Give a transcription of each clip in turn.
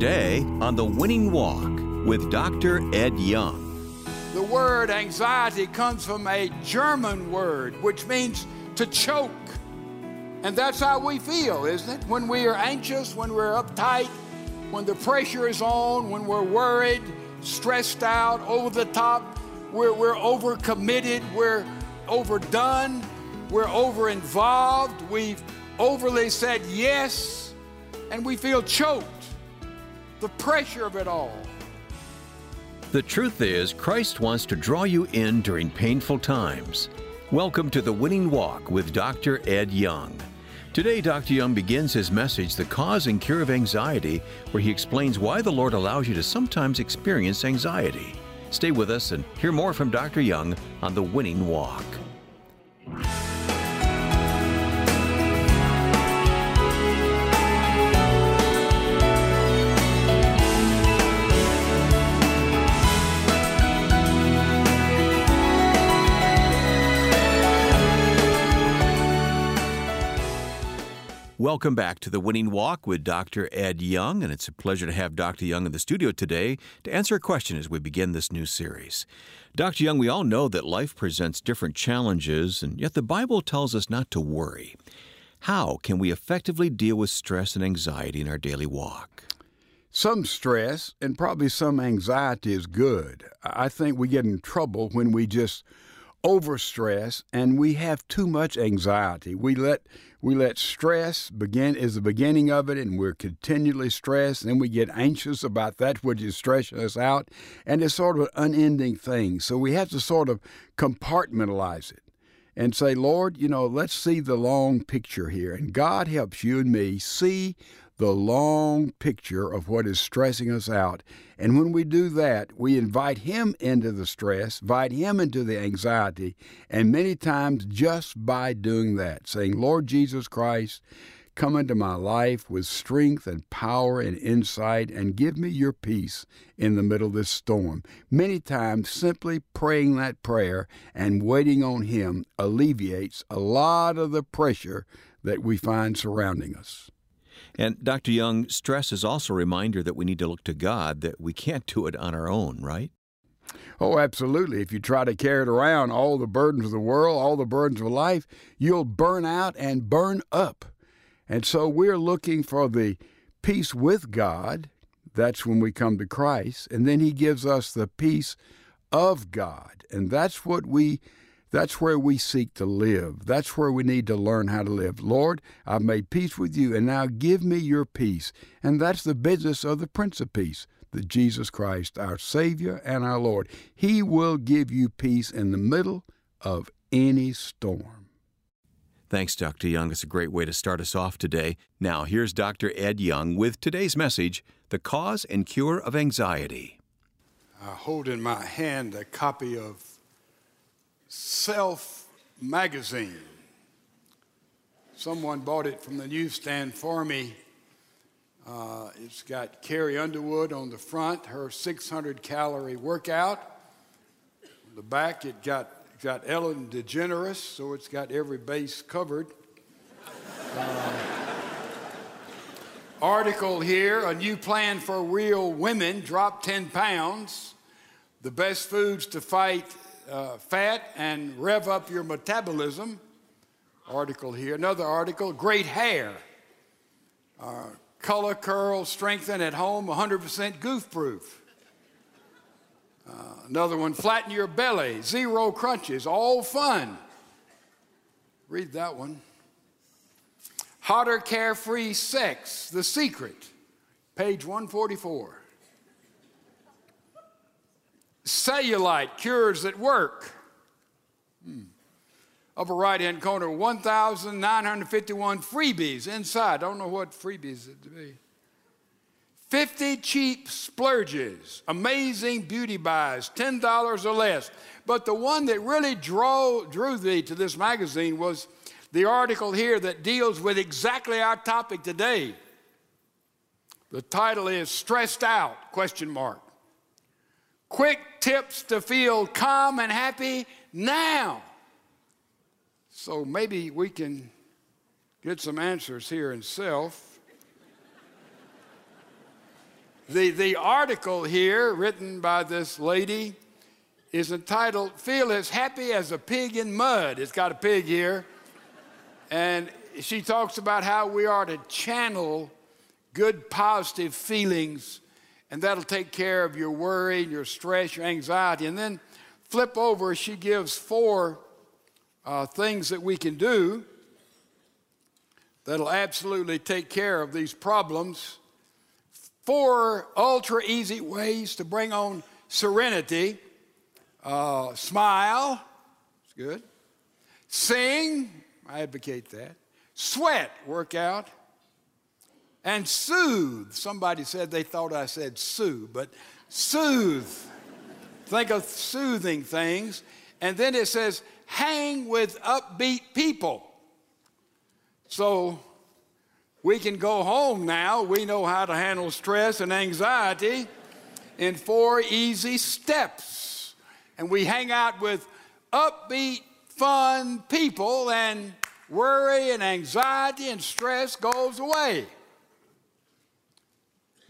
Today on The Winning Walk with Dr. Ed Young. The word anxiety comes from a German word which means to choke. And that's how we feel, isn't it? When we are anxious, when we're uptight, when the pressure is on, when we're worried, stressed out, over the top, we're, we're overcommitted, we're overdone, we're over involved, we've overly said yes, and we feel choked. The pressure of it all. The truth is, Christ wants to draw you in during painful times. Welcome to the Winning Walk with Dr. Ed Young. Today, Dr. Young begins his message, The Cause and Cure of Anxiety, where he explains why the Lord allows you to sometimes experience anxiety. Stay with us and hear more from Dr. Young on The Winning Walk. Welcome back to the Winning Walk with Dr. Ed Young, and it's a pleasure to have Dr. Young in the studio today to answer a question as we begin this new series. Dr. Young, we all know that life presents different challenges, and yet the Bible tells us not to worry. How can we effectively deal with stress and anxiety in our daily walk? Some stress and probably some anxiety is good. I think we get in trouble when we just overstress and we have too much anxiety. We let we let stress begin is the beginning of it and we're continually stressed and then we get anxious about that which is stressing us out and it's sort of an unending thing. So we have to sort of compartmentalize it and say, Lord, you know, let's see the long picture here. And God helps you and me see the long picture of what is stressing us out. And when we do that, we invite Him into the stress, invite Him into the anxiety, and many times just by doing that, saying, Lord Jesus Christ, come into my life with strength and power and insight and give me your peace in the middle of this storm. Many times, simply praying that prayer and waiting on Him alleviates a lot of the pressure that we find surrounding us. And Dr. Young, stress is also a reminder that we need to look to God, that we can't do it on our own, right? Oh, absolutely. If you try to carry it around, all the burdens of the world, all the burdens of life, you'll burn out and burn up. And so we're looking for the peace with God. That's when we come to Christ. And then He gives us the peace of God. And that's what we that's where we seek to live. That's where we need to learn how to live. Lord, I've made peace with you, and now give me your peace. And that's the business of the Prince of Peace, the Jesus Christ, our Savior and our Lord. He will give you peace in the middle of any storm. Thanks, Dr. Young. It's a great way to start us off today. Now, here's Dr. Ed Young with today's message The Cause and Cure of Anxiety. I hold in my hand a copy of Self magazine. Someone bought it from the newsstand for me. Uh, it's got Carrie Underwood on the front, her 600 calorie workout. On the back, it got, got Ellen DeGeneres, so it's got every base covered. Uh, article here a new plan for real women drop 10 pounds. The best foods to fight uh, fat and rev up your metabolism. Article here. Another article great hair. Uh, color curl, strengthen at home, 100% goof proof. Uh, another one, flatten your belly, zero crunches, all fun. Read that one. Hotter, carefree sex, the secret, page 144. Cellulite cures that work. Hmm. Upper right hand corner, 1,951 freebies inside. I don't know what freebies it to be. 50 cheap splurges, amazing beauty buys, $10 or less. But the one that really drew, drew thee to this magazine was the article here that deals with exactly our topic today. The title is Stressed Out, question mark. Quick tips to feel calm and happy now. So maybe we can get some answers here in self. The, the article here, written by this lady, is entitled Feel as Happy as a Pig in Mud. It's got a pig here. And she talks about how we are to channel good, positive feelings, and that'll take care of your worry, your stress, your anxiety. And then flip over, she gives four uh, things that we can do that'll absolutely take care of these problems. Four ultra easy ways to bring on serenity uh, smile, it's good. Sing, I advocate that. Sweat, work out. And soothe. Somebody said they thought I said sue, but soothe. Think of soothing things. And then it says, hang with upbeat people. So we can go home now. We know how to handle stress and anxiety in four easy steps. And we hang out with upbeat, fun people, and worry and anxiety and stress goes away.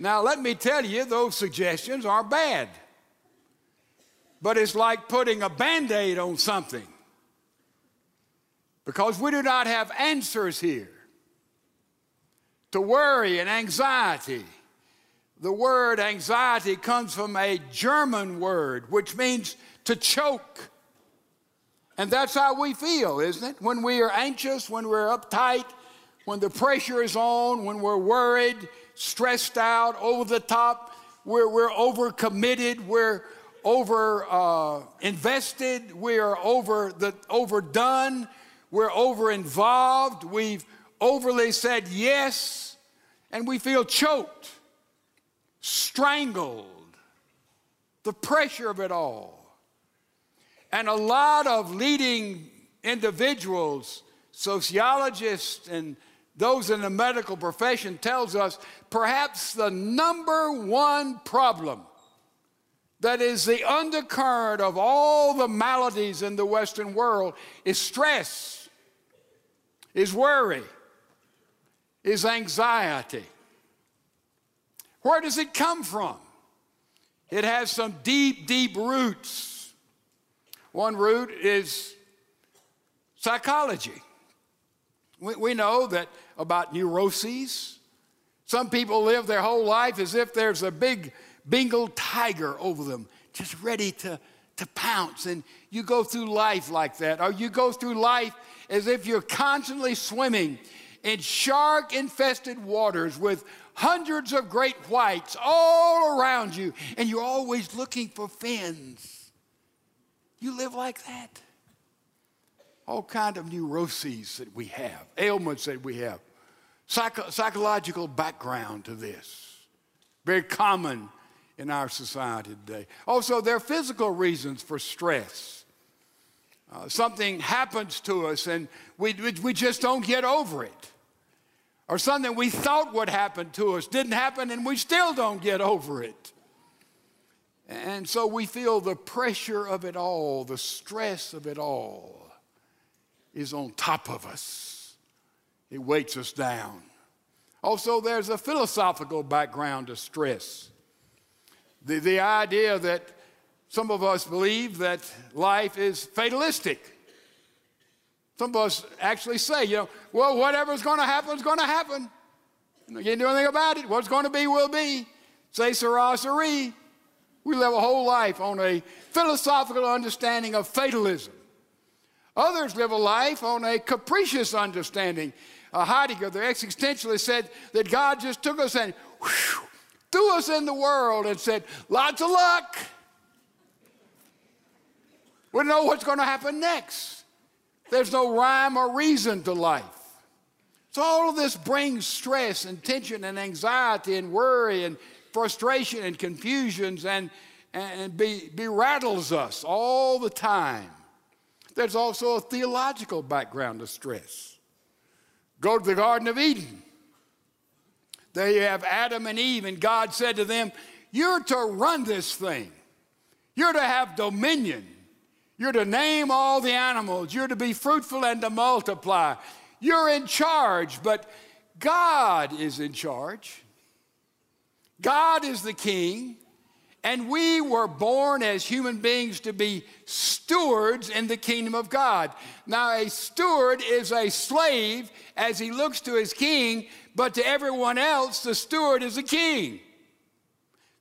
Now, let me tell you, those suggestions are bad. But it's like putting a band aid on something because we do not have answers here to worry and anxiety. The word anxiety comes from a German word which means to choke. And that's how we feel, isn't it? When we are anxious, when we're uptight, when the pressure is on, when we're worried, stressed out, over the top, we're, we're overcommitted, we're over uh, invested, we are over the overdone, we're over involved, we've overly said yes, and we feel choked, strangled, the pressure of it all. And a lot of leading individuals, sociologists, and those in the medical profession tells us perhaps the number one problem that is the undercurrent of all the maladies in the Western world is stress, is worry, is anxiety. Where does it come from? It has some deep, deep roots. One root is psychology. We, we know that about neuroses. Some people live their whole life as if there's a big Bengal tiger over them, just ready to, to pounce. And you go through life like that, or you go through life as if you're constantly swimming in shark infested waters with hundreds of great whites all around you, and you're always looking for fins. You live like that all kind of neuroses that we have, ailments that we have, Psycho- psychological background to this. Very common in our society today. Also, there are physical reasons for stress. Uh, something happens to us and we, we just don't get over it. Or something we thought would happen to us didn't happen and we still don't get over it. And so we feel the pressure of it all, the stress of it all is on top of us, it weights us down. Also, there's a philosophical background to stress. The, the idea that some of us believe that life is fatalistic. Some of us actually say, you know, well, whatever's going to happen is going to happen. You can't do anything about it. What's going to be will be. Say sera seri. We live a whole life on a philosophical understanding of fatalism. Others live a life on a capricious understanding. Uh, Heidegger, the existentialist, said that God just took us and whew, threw us in the world and said, lots of luck. We don't know what's going to happen next. There's no rhyme or reason to life. So all of this brings stress and tension and anxiety and worry and frustration and confusions and, and be, be rattles us all the time. There's also a theological background to stress. Go to the Garden of Eden. There you have Adam and Eve, and God said to them, You're to run this thing, you're to have dominion, you're to name all the animals, you're to be fruitful and to multiply. You're in charge, but God is in charge. God is the king, and we were born as human beings to be stewards in the kingdom of God. Now, a steward is a slave as he looks to his king, but to everyone else, the steward is a king.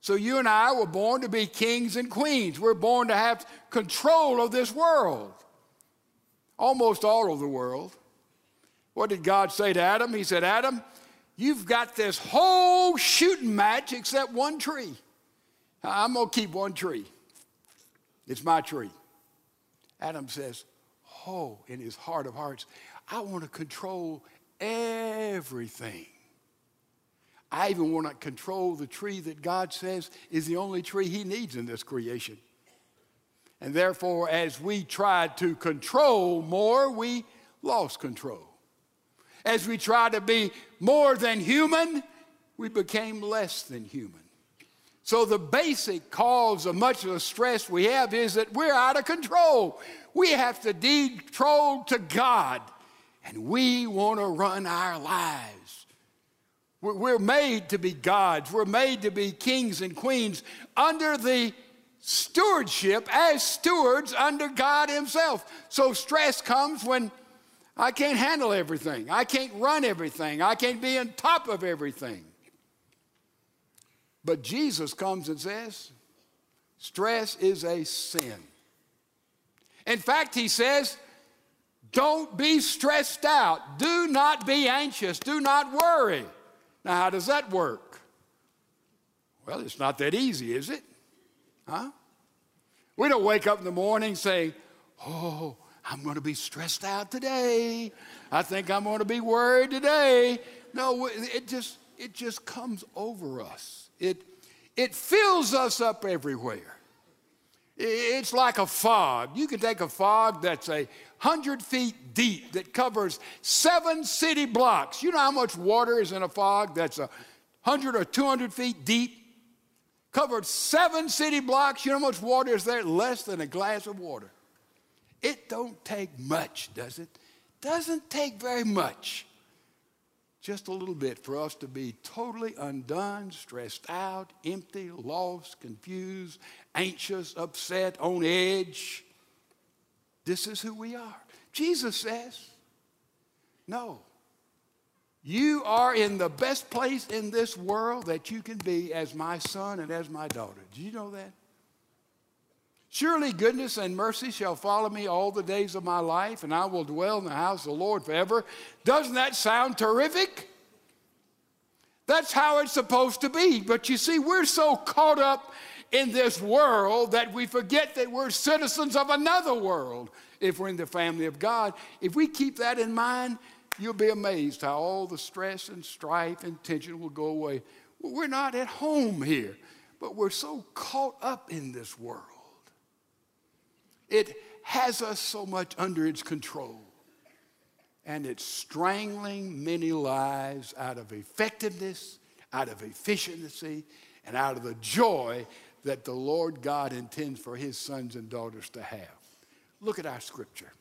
So you and I were born to be kings and queens. We're born to have control of this world, almost all of the world. What did God say to Adam? He said, Adam, you've got this whole shooting match except one tree. I'm going to keep one tree. It's my tree. Adam says, Oh, in his heart of hearts, I want to control everything. I even want to control the tree that God says is the only tree he needs in this creation. And therefore, as we tried to control more, we lost control. As we tried to be more than human, we became less than human. So, the basic cause of much of the stress we have is that we're out of control. We have to deed control to God, and we want to run our lives. We're made to be gods, we're made to be kings and queens under the stewardship as stewards under God Himself. So, stress comes when I can't handle everything, I can't run everything, I can't be on top of everything. But Jesus comes and says, stress is a sin. In fact, he says, don't be stressed out. Do not be anxious. Do not worry. Now, how does that work? Well, it's not that easy, is it? Huh? We don't wake up in the morning saying, Oh, I'm going to be stressed out today. I think I'm going to be worried today. No, it just, it just comes over us. It, it fills us up everywhere. It's like a fog. You can take a fog that's a hundred feet deep that covers seven city blocks. You know how much water is in a fog that's a hundred or two hundred feet deep? Covered seven city blocks. You know how much water is there? Less than a glass of water. It don't take much, does it? Doesn't take very much just a little bit for us to be totally undone, stressed out, empty, lost, confused, anxious, upset, on edge. This is who we are. Jesus says, No. You are in the best place in this world that you can be as my son and as my daughter. Do you know that? Surely goodness and mercy shall follow me all the days of my life, and I will dwell in the house of the Lord forever. Doesn't that sound terrific? That's how it's supposed to be. But you see, we're so caught up in this world that we forget that we're citizens of another world if we're in the family of God. If we keep that in mind, you'll be amazed how all the stress and strife and tension will go away. We're not at home here, but we're so caught up in this world. It has us so much under its control. And it's strangling many lives out of effectiveness, out of efficiency, and out of the joy that the Lord God intends for his sons and daughters to have. Look at our scripture.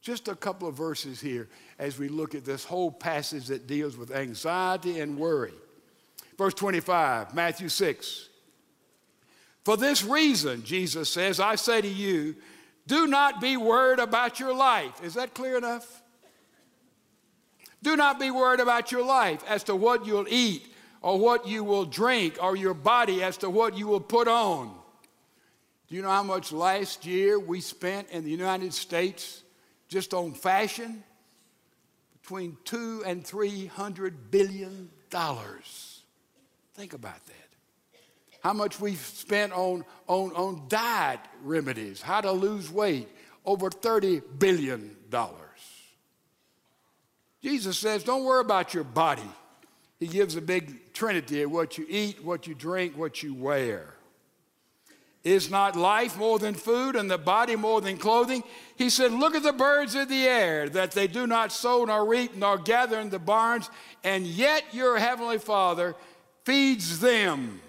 Just a couple of verses here as we look at this whole passage that deals with anxiety and worry. Verse 25, Matthew 6. For this reason, Jesus says, I say to you, do not be worried about your life. Is that clear enough? Do not be worried about your life as to what you'll eat or what you will drink or your body as to what you will put on. Do you know how much last year we spent in the United States just on fashion? Between two and three hundred billion dollars. Think about that how much we've spent on, on, on diet remedies, how to lose weight, over $30 billion. Jesus says, don't worry about your body. He gives a big trinity of what you eat, what you drink, what you wear. Is not life more than food and the body more than clothing? He said, Look at the birds of the air, that they do not sow nor reap nor gather in the barns, and yet your heavenly Father feeds them.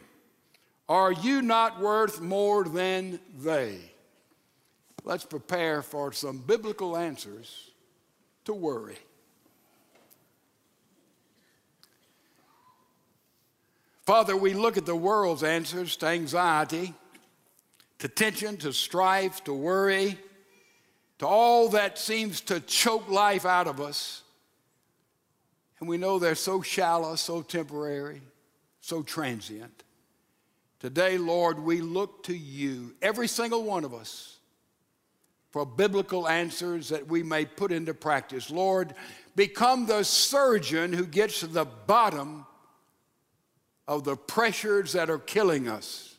Are you not worth more than they? Let's prepare for some biblical answers to worry. Father, we look at the world's answers to anxiety, to tension, to strife, to worry, to all that seems to choke life out of us. And we know they're so shallow, so temporary, so transient. Today, Lord, we look to you, every single one of us, for biblical answers that we may put into practice. Lord, become the surgeon who gets to the bottom of the pressures that are killing us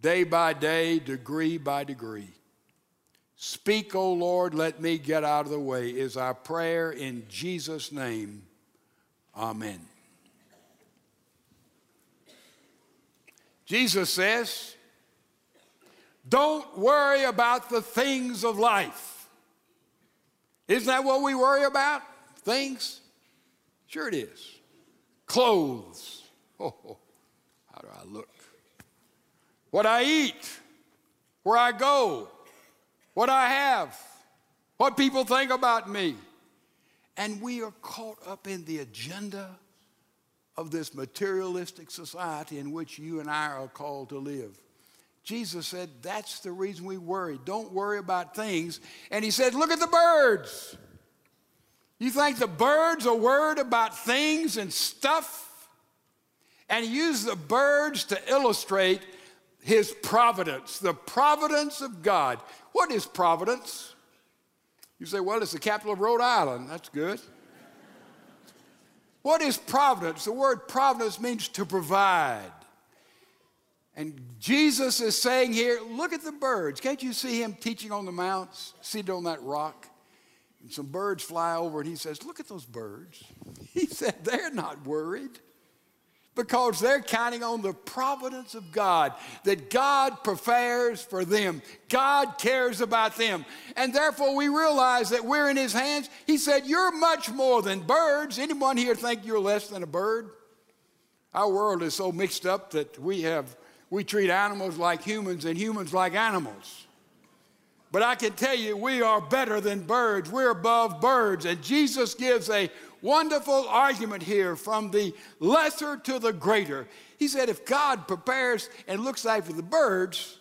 day by day, degree by degree. Speak, O Lord, let me get out of the way, is our prayer in Jesus' name. Amen. Jesus says, Don't worry about the things of life. Isn't that what we worry about? Things? Sure it is. Clothes. Oh, how do I look? What I eat, where I go, what I have, what people think about me. And we are caught up in the agenda of this materialistic society in which you and I are called to live. Jesus said, That's the reason we worry. Don't worry about things. And he said, Look at the birds. You think the birds are worried about things and stuff? And he used the birds to illustrate his providence, the providence of God. What is providence? You say, well, it's the capital of Rhode Island. That's good. What is providence? The word providence means to provide. And Jesus is saying here, look at the birds. Can't you see him teaching on the mounts, seated on that rock? And some birds fly over, and he says, Look at those birds. He said, They're not worried because they're counting on the providence of God, that God prepares for them. God cares about them. And therefore, we realize that we're in His hands. He said, You're much more than birds. Anyone here think you're less than a bird? Our world is so mixed up that we have we treat animals like humans and humans like animals. But I can tell you, we are better than birds. We're above birds. And Jesus gives a wonderful argument here from the lesser to the greater. He said, if God prepares and looks after the birds,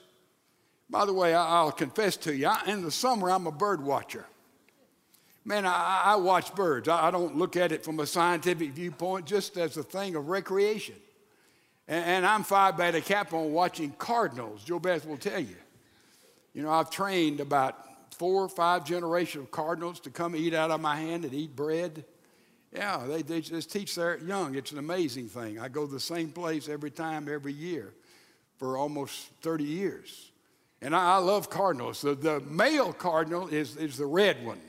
by the way, I'll confess to you, in the summer, I'm a bird watcher. Man, I, I watch birds. I, don't look at it from a scientific viewpoint, just as a thing of recreation. And, and I'm Phi Beta Kappa on watching cardinals. Jo Beth will tell you. You know, I've trained about four or five generations of cardinals to come eat out of my hand and eat bread. Yeah, they, they just teach their young. It's an amazing thing. I go to the same place every time, every year for almost 30 years. And I, I love cardinals. The, the male cardinal is, is the red one,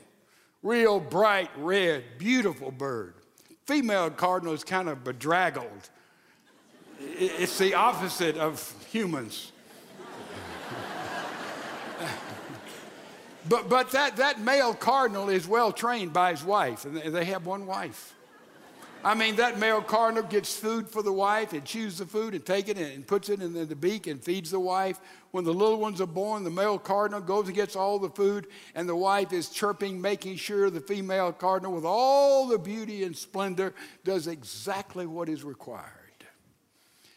real bright red, beautiful bird. Female cardinal is kind of bedraggled. It's the opposite of humans. But, but that, that male cardinal is well trained by his wife, and they have one wife. I mean, that male cardinal gets food for the wife and chews the food and takes it and puts it in the beak and feeds the wife. When the little ones are born, the male cardinal goes and gets all the food, and the wife is chirping, making sure the female cardinal, with all the beauty and splendor, does exactly what is required.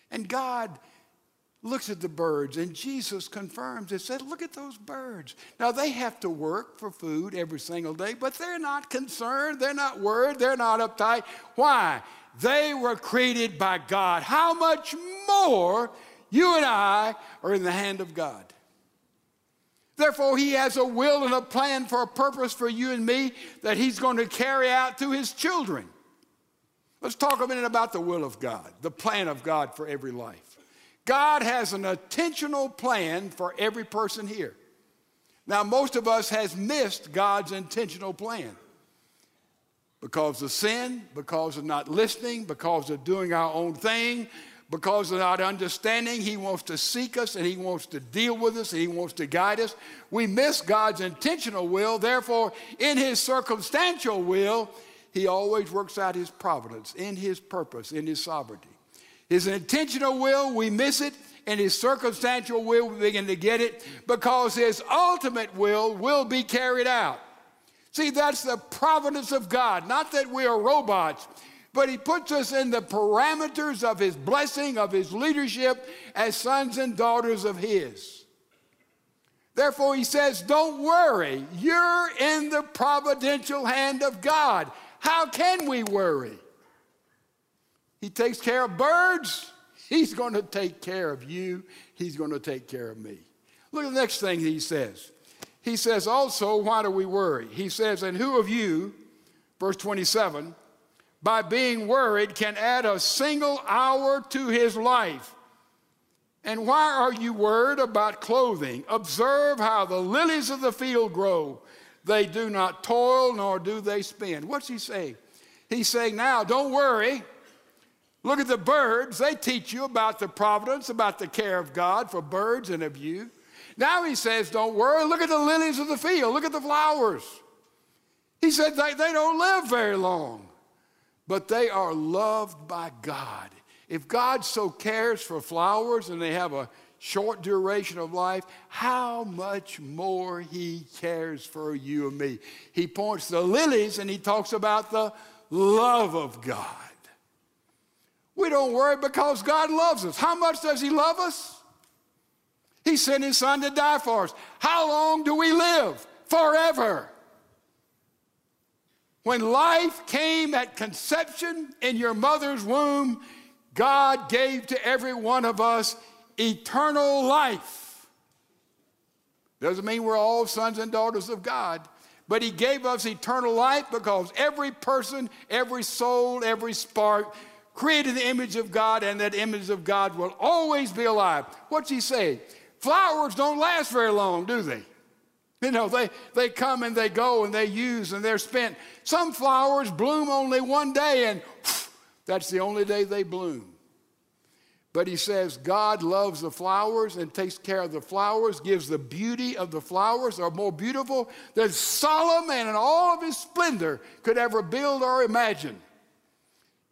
And God looks at the birds, and Jesus confirms it, said, Look at those birds. Now, they have to work for food every single day, but they're not concerned, they're not worried, they're not uptight. Why? They were created by God. How much more you and I are in the hand of God? Therefore, He has a will and a plan for a purpose for you and me that He's going to carry out to His children. Let's talk a minute about the will of God, the plan of God for every life. God has an intentional plan for every person here. Now, most of us has missed God's intentional plan because of sin, because of not listening, because of doing our own thing, because of not understanding. He wants to seek us and He wants to deal with us and He wants to guide us. We miss God's intentional will. Therefore, in His circumstantial will, He always works out His providence, in His purpose, in His sovereignty. His intentional will, we miss it, and his circumstantial will, we begin to get it because his ultimate will will be carried out. See, that's the providence of God. Not that we are robots. but He puts us in the parameters of His blessing, of His leadership as sons and daughters of His. Therefore, He says, Don't worry, you're in the providential hand of God. How can we worry? He takes care of birds. He's going to take care of you. He's going to take care of me. Look at the next thing he says. He says, also, why do we worry? He says, and who of you, verse 27, by being worried can add a single hour to his life? And why are you worried about clothing? Observe how the lilies of the field grow. They do not toil, nor do they spin. What's he saying? He's saying, now, don't worry. Look at the birds. They teach you about the providence, about the care of God for birds and of you. Now he says, Don't worry. Look at the lilies of the field. Look at the flowers. He said they, they don't live very long, but they are loved by God. If God so cares for flowers and they have a short duration of life, how much more He cares for you and me. He points the lilies and He talks about the love of God. We don't worry because God loves us. How much does He love us? He sent His Son to die for us. How long do we live? Forever. When life came at conception in your mother's womb, God gave to every one of us eternal life. Doesn't mean we're all sons and daughters of God, but He gave us eternal life because every person, every soul, every spark created the image of God, and that image of God will always be alive. What's he say? Flowers don't last very long, do they? You know, they, they come and they go and they use and they're spent. Some flowers bloom only one day, and that's the only day they bloom. But he says God loves the flowers and takes care of the flowers, gives the beauty of the flowers are more beautiful than Solomon in all of his splendor could ever build or imagine.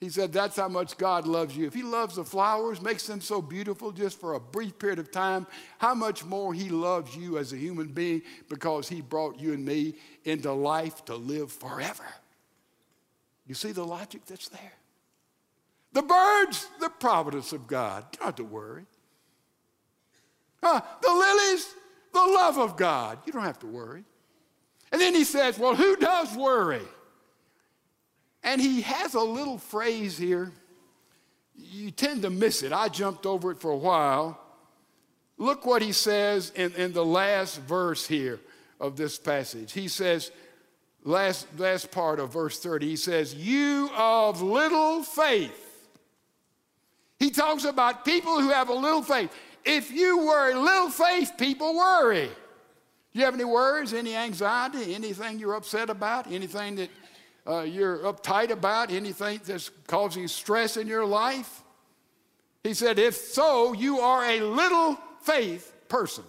He said, That's how much God loves you. If He loves the flowers, makes them so beautiful just for a brief period of time, how much more He loves you as a human being because He brought you and me into life to live forever. You see the logic that's there? The birds, the providence of God. You don't have to worry. Huh? The lilies, the love of God. You don't have to worry. And then he says, Well, who does worry? And he has a little phrase here. You tend to miss it. I jumped over it for a while. Look what he says in, in the last verse here of this passage. He says, last, last part of verse 30, he says, You of little faith. He talks about people who have a little faith. If you worry, little faith people worry. Do you have any worries, any anxiety, anything you're upset about, anything that uh, you're uptight about, anything that's causing stress in your life? He said, If so, you are a little faith person.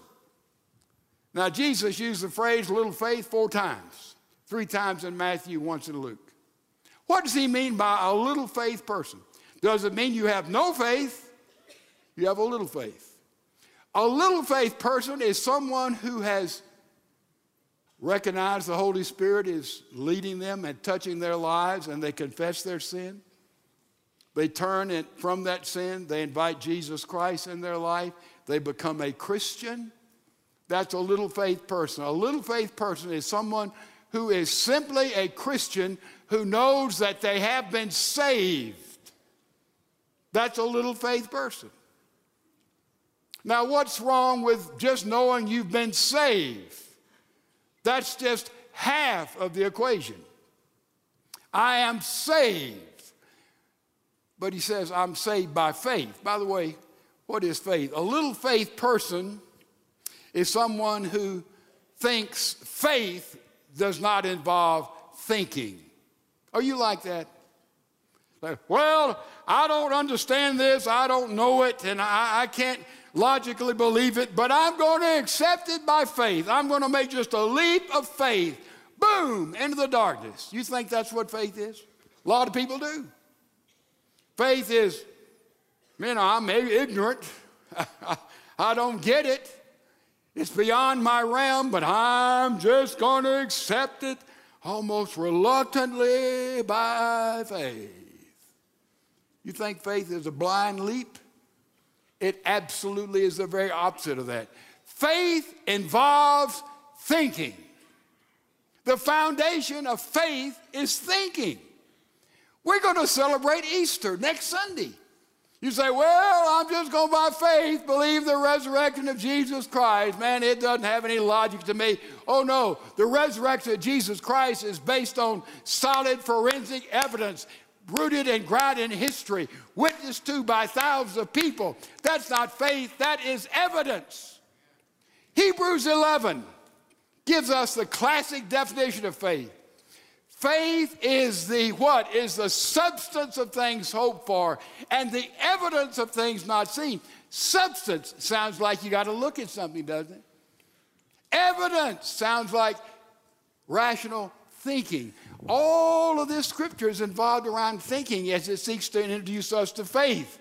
Now, Jesus used the phrase little faith four times three times in Matthew, once in Luke. What does he mean by a little faith person? Does it mean you have no faith? You have a little faith. A little faith person is someone who has recognize the Holy Spirit is leading them and touching their lives and they confess their sin. They turn from that sin, they invite Jesus Christ in their life, they become a Christian. That's a little faith person. A little faith person is someone who is simply a Christian who knows that they have been saved. That's a little faith person. Now, what's wrong with just knowing you've been saved? That's just half of the equation. I am saved. But he says, I'm saved by faith. By the way, what is faith? A little faith person is someone who thinks faith does not involve thinking. Are you like that? Like, well, I don't understand this, I don't know it, and I, I can't logically believe it, but I'm going to accept it by faith. I'm going to make just a leap of faith. Boom, into the darkness. You think that's what faith is? A lot of people do. Faith is, you know, I'm ignorant. I don't get it. It's beyond my realm, but I'm just going to accept it almost reluctantly by faith. You think faith is a blind leap? It absolutely is the very opposite of that. Faith involves thinking. The foundation of faith is thinking. We're going to celebrate Easter next Sunday. You say, well, I'm just going by faith, believe the resurrection of Jesus Christ. Man, it doesn't have any logic to me. Oh, no. The resurrection of Jesus Christ is based on solid forensic evidence, rooted and grounded in history, witnessed to by thousands of people. That's not faith, that is evidence. Hebrews 11 gives us the classic definition of faith. Faith is the what? Is the substance of things hoped for and the evidence of things not seen. Substance sounds like you got to look at something, doesn't it? Evidence sounds like rational thinking. All of this scripture is involved around thinking as it seeks to introduce us to faith.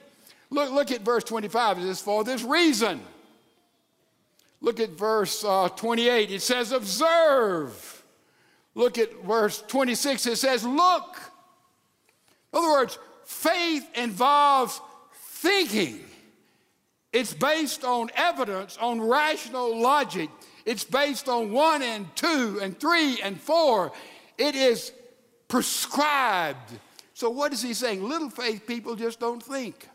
Look, look at verse 25. It says, For this reason. Look at verse uh, 28. It says, Observe Look at verse 26. It says, Look. In other words, faith involves thinking. It's based on evidence, on rational logic. It's based on one and two and three and four. It is prescribed. So, what is he saying? Little faith people just don't think.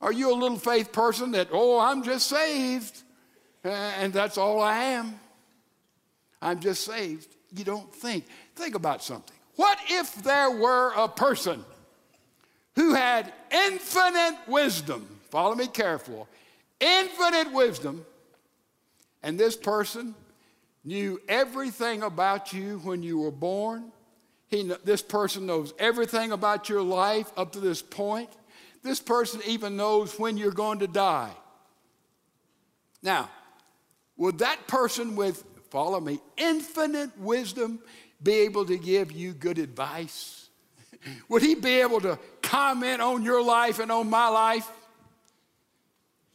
Are you a little faith person that, oh, I'm just saved eh, and that's all I am? I'm just saved you don't think. Think about something. What if there were a person who had infinite wisdom? Follow me careful. Infinite wisdom, and this person knew everything about you when you were born. He, this person knows everything about your life up to this point. This person even knows when you're going to die. Now, would that person with follow me, infinite wisdom be able to give you good advice? Would he be able to comment on your life and on my life?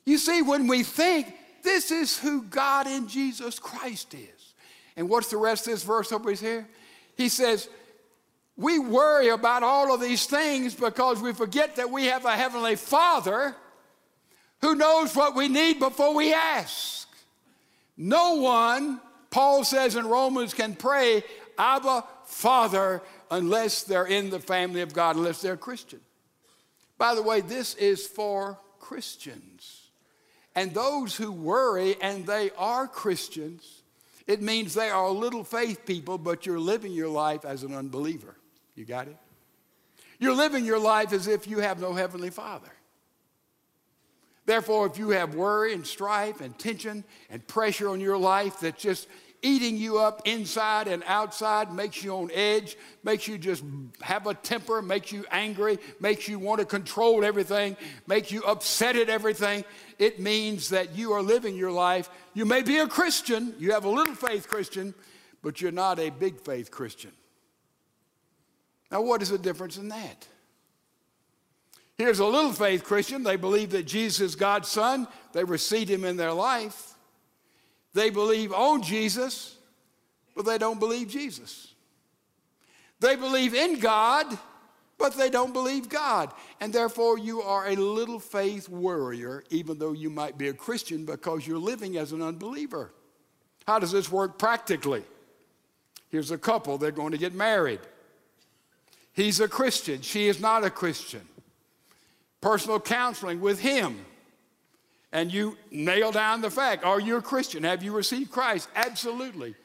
You see, when we think this is who God in Jesus Christ is. And what's the rest of this verse over here? He says, We worry about all of these things because we forget that we have a Heavenly Father who knows what we need before we ask. No one Paul says in Romans can pray, Abba, Father, unless they're in the family of God, unless they're Christian. By the way, this is for Christians. And those who worry and they are Christians, it means they are little faith people, but you're living your life as an unbeliever. You got it? You're living your life as if you have no Heavenly Father. Therefore, if you have worry and strife and tension and pressure on your life that just eating you up inside and outside, makes you on edge, makes you just have a temper, makes you angry, makes you want to control everything, makes you upset at everything, it means that you are living your life. You may be a Christian, you have a little faith Christian, but you're not a big faith Christian. Now, what is the difference in that? Here's a little faith Christian. They believe that Jesus is God's Son. They receive Him in their life. They believe on Jesus, but they don't believe Jesus. They believe in God, but they don't believe God. And therefore, you are a little faith worrier, even though you might be a Christian, because you're living as an unbeliever. How does this work practically? Here's a couple, they're going to get married. He's a Christian, she is not a Christian. Personal counseling with him and you nail down the fact are you a Christian? Have you received Christ? Absolutely.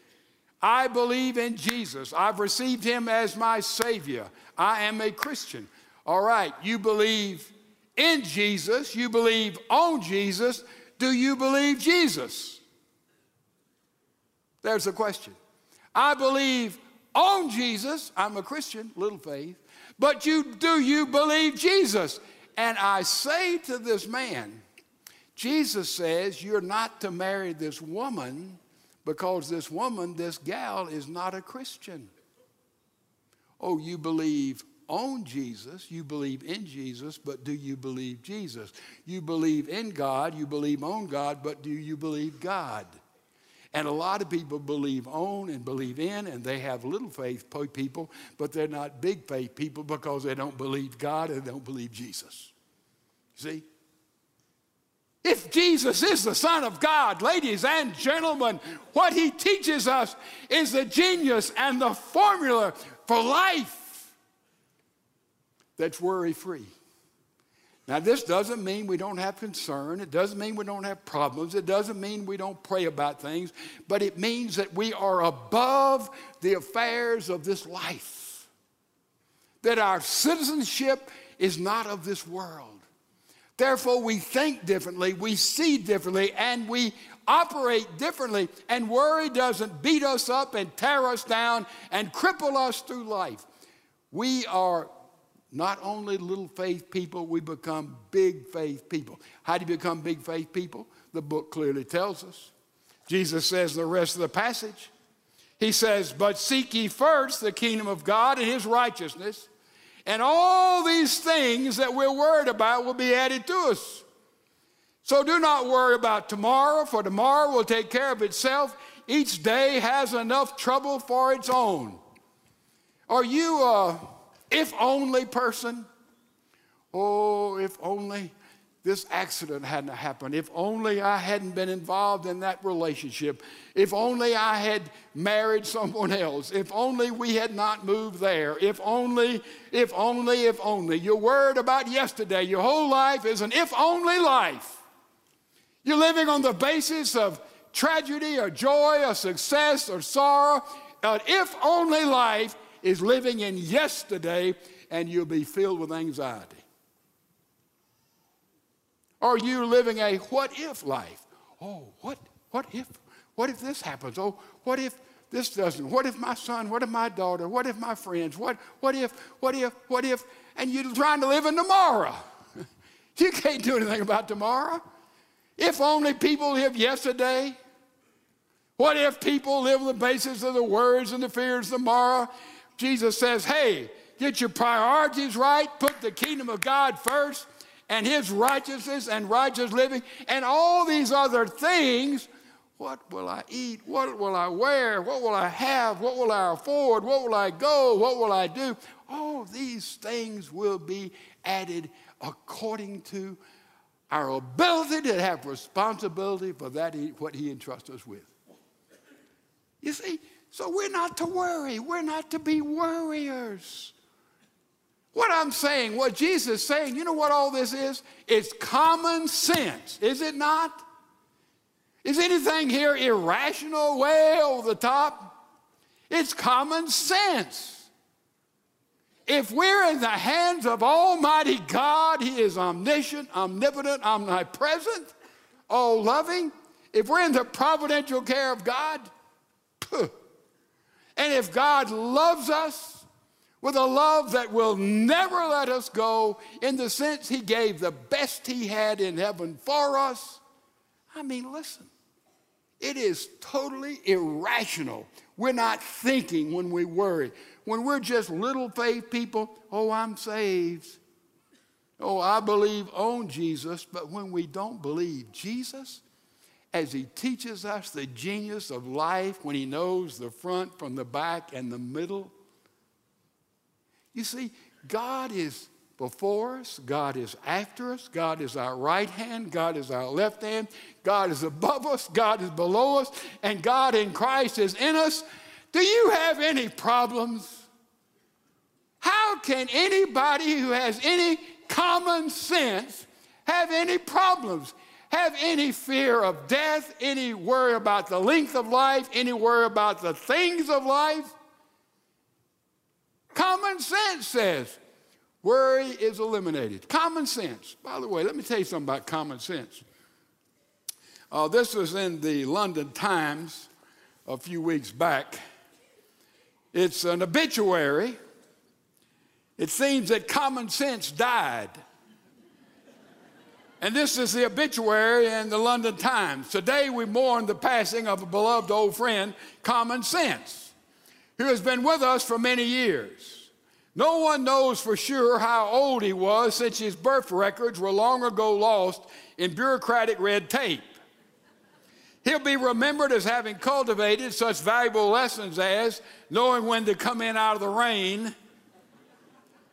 I believe in Jesus. I've received him as my Savior. I am a Christian. All right, you believe in Jesus, you believe on Jesus. Do you believe Jesus? There's a question. I believe on Jesus. I'm a Christian, little faith. But you do you believe Jesus? And I say to this man, Jesus says you're not to marry this woman because this woman, this gal, is not a Christian. Oh, you believe on Jesus, you believe in Jesus, but do you believe Jesus? You believe in God, you believe on God, but do you believe God? And a lot of people believe on and believe in, and they have little faith people, but they're not big faith people because they don't believe God and they don't believe Jesus. See? If Jesus is the Son of God, ladies and gentlemen, what he teaches us is the genius and the formula for life that's worry free. Now, this doesn't mean we don't have concern. It doesn't mean we don't have problems. It doesn't mean we don't pray about things. But it means that we are above the affairs of this life. That our citizenship is not of this world. Therefore, we think differently, we see differently, and we operate differently. And worry doesn't beat us up and tear us down and cripple us through life. We are not only little faith people, we become big faith people. How do you become big faith people? The book clearly tells us. Jesus says the rest of the passage, He says, But seek ye first the kingdom of God and His righteousness, and all these things that we're worried about will be added to us. So do not worry about tomorrow, for tomorrow will take care of itself. Each day has enough trouble for its own. Are you a if only person. Oh, if only this accident hadn't happened. If only I hadn't been involved in that relationship. If only I had married someone else. If only we had not moved there. If only, if only, if only. You're worried about yesterday. Your whole life is an if only life. You're living on the basis of tragedy or joy or success or sorrow. An if only life is living in yesterday and you'll be filled with anxiety. Are you living a what if life? Oh, what, what if? What if this happens? Oh, what if this doesn't? What if my son? What if my daughter? What if my friends? What, what if, what if, what if? And you're trying to live in tomorrow. you can't do anything about tomorrow. If only people live yesterday. What if people live on the basis of the words and the fears tomorrow? Jesus says, hey, get your priorities right, put the kingdom of God first, and his righteousness and righteous living, and all these other things. What will I eat? What will I wear? What will I have? What will I afford? What will I go? What will I do? All these things will be added according to our ability to have responsibility for that, what He entrusts us with. You see, so we're not to worry. We're not to be worriers. What I'm saying, what Jesus is saying, you know what all this is? It's common sense, is it not? Is anything here irrational, way over the top? It's common sense. If we're in the hands of Almighty God, He is omniscient, omnipotent, omnipresent, all loving. If we're in the providential care of God, and if God loves us with a love that will never let us go, in the sense He gave the best He had in heaven for us, I mean, listen, it is totally irrational. We're not thinking when we worry. When we're just little faith people, oh, I'm saved. Oh, I believe on Jesus. But when we don't believe Jesus, as he teaches us the genius of life when he knows the front from the back and the middle. You see, God is before us, God is after us, God is our right hand, God is our left hand, God is above us, God is below us, and God in Christ is in us. Do you have any problems? How can anybody who has any common sense have any problems? have any fear of death, any worry about the length of life, any worry about the things of life. Common sense says worry is eliminated. Common sense. By the way, let me tell you something about common sense. Uh, this was in the London Times a few weeks back. It's an obituary. It seems that common sense died. And this is the obituary in the London Times. Today we mourn the passing of a beloved old friend, Common Sense, who has been with us for many years. No one knows for sure how old he was since his birth records were long ago lost in bureaucratic red tape. He'll be remembered as having cultivated such valuable lessons as knowing when to come in out of the rain,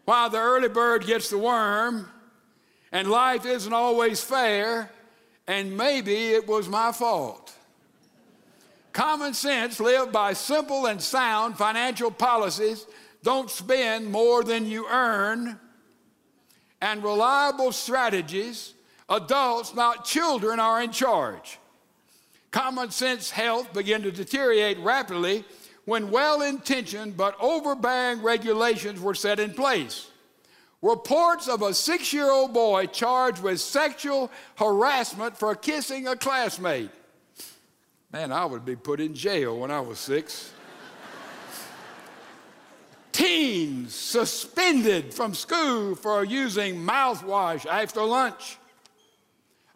while the early bird gets the worm, and life isn't always fair, and maybe it was my fault. Common sense lived by simple and sound financial policies don't spend more than you earn, and reliable strategies, adults, not children, are in charge. Common sense health began to deteriorate rapidly when well intentioned but overbearing regulations were set in place. Reports of a six year old boy charged with sexual harassment for kissing a classmate. Man, I would be put in jail when I was six. Teens suspended from school for using mouthwash after lunch.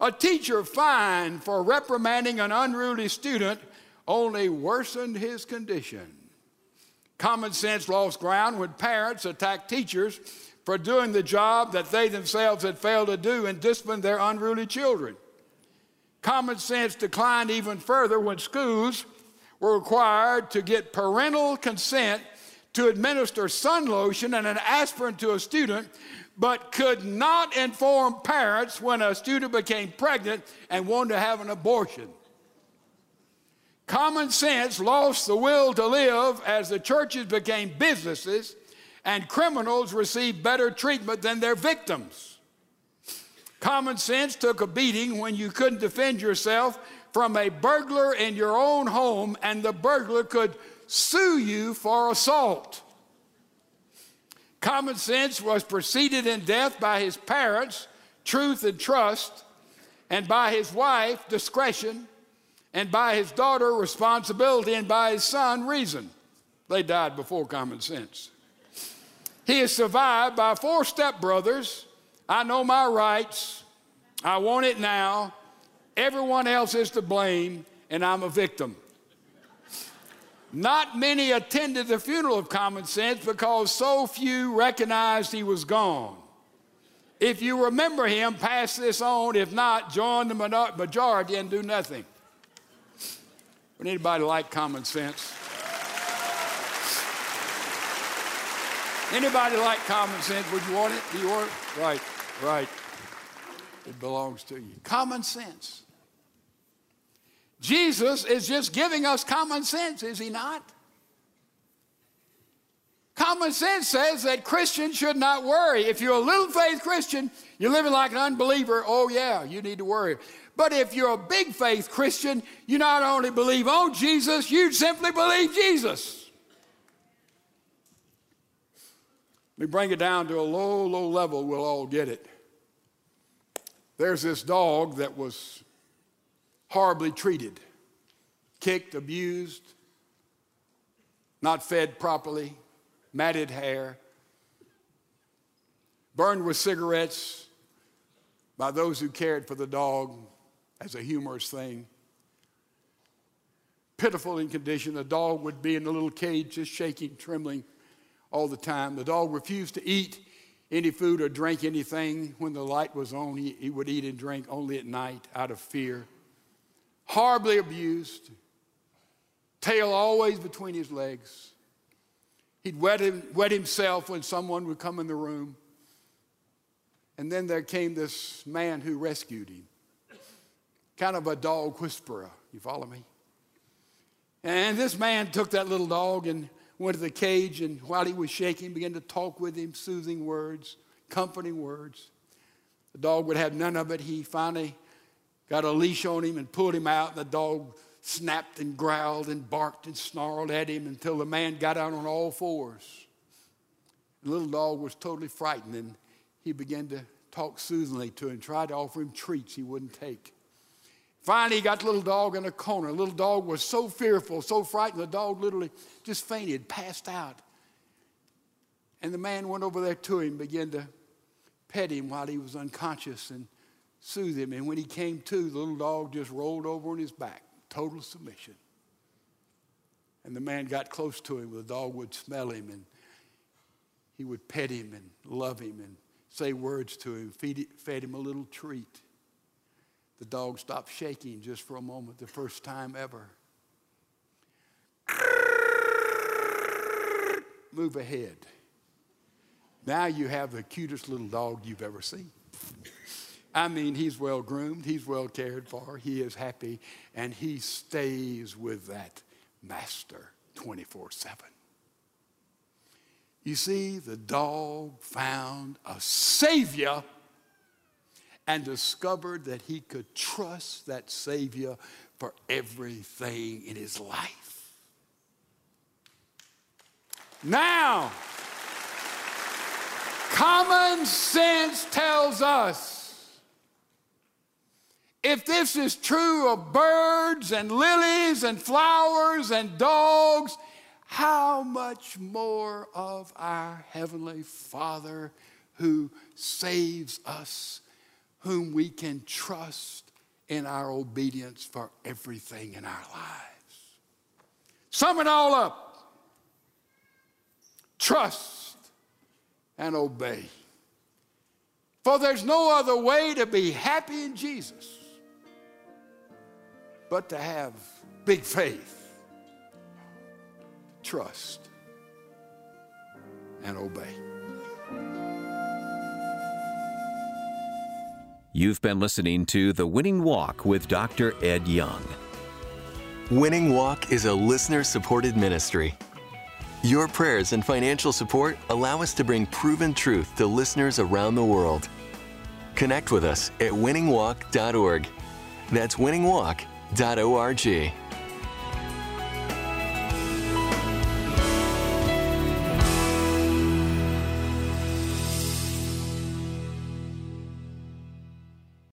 A teacher fined for reprimanding an unruly student only worsened his condition. Common sense lost ground when parents attacked teachers for doing the job that they themselves had failed to do and disciplined their unruly children. Common sense declined even further when schools were required to get parental consent to administer sun lotion and an aspirin to a student but could not inform parents when a student became pregnant and wanted to have an abortion. Common sense lost the will to live as the churches became businesses and criminals received better treatment than their victims. Common sense took a beating when you couldn't defend yourself from a burglar in your own home and the burglar could sue you for assault. Common sense was preceded in death by his parents, truth and trust, and by his wife, discretion, and by his daughter, responsibility, and by his son, reason. They died before common sense. He is survived by four stepbrothers. I know my rights. I want it now. Everyone else is to blame, and I'm a victim. Not many attended the funeral of common sense because so few recognized he was gone. If you remember him, pass this on. If not, join the majority and do nothing. Would anybody like common sense? Anybody like common sense? Would you want it? Do you want it? Right, right. It belongs to you. Common sense. Jesus is just giving us common sense, is he not? Common sense says that Christians should not worry. If you're a little faith Christian, you're living like an unbeliever, oh yeah, you need to worry. But if you're a big faith Christian, you not only believe on Jesus, you simply believe Jesus. Me bring it down to a low, low level, we'll all get it. There's this dog that was horribly treated, kicked, abused, not fed properly, matted hair, burned with cigarettes by those who cared for the dog as a humorous thing. Pitiful in condition, the dog would be in a little cage just shaking, trembling all the time. The dog refused to eat any food or drink anything when the light was on. He, he would eat and drink only at night out of fear horribly abused, tail always between his legs. He'd wet, him, wet himself when someone would come in the room. And then there came this man who rescued him, kind of a dog whisperer. You follow me? And this man took that little dog and went to the cage, and while he was shaking, began to talk with him, soothing words, comforting words. The dog would have none of it. He finally got a leash on him and pulled him out. The dog snapped and growled and barked and snarled at him until the man got out on all fours. The little dog was totally frightened and he began to talk soothingly to him, tried to offer him treats he wouldn't take. Finally, he got the little dog in a corner. The little dog was so fearful, so frightened, the dog literally just fainted, passed out. And the man went over there to him, began to pet him while he was unconscious and soothe him. And when he came to, the little dog just rolled over on his back, total submission. And the man got close to him. The dog would smell him and he would pet him and love him and say words to him, feed, fed him a little treat. The dog stopped shaking just for a moment, the first time ever. Move ahead. Now you have the cutest little dog you've ever seen. I mean, he's well groomed, he's well cared for, he is happy, and he stays with that master 24 7. You see, the dog found a Savior and discovered that he could trust that Savior for everything in his life. Now, common sense tells us if this is true of birds and lilies and flowers and dogs, how much more of our Heavenly Father who saves us, whom we can trust in our obedience for everything in our lives? Sum it all up trust and obey. For there's no other way to be happy in Jesus but to have big faith, trust, and obey. You've been listening to The Winning Walk with Dr. Ed Young. Winning Walk is a listener supported ministry. Your prayers and financial support allow us to bring proven truth to listeners around the world. Connect with us at winningwalk.org. That's winningwalk.org.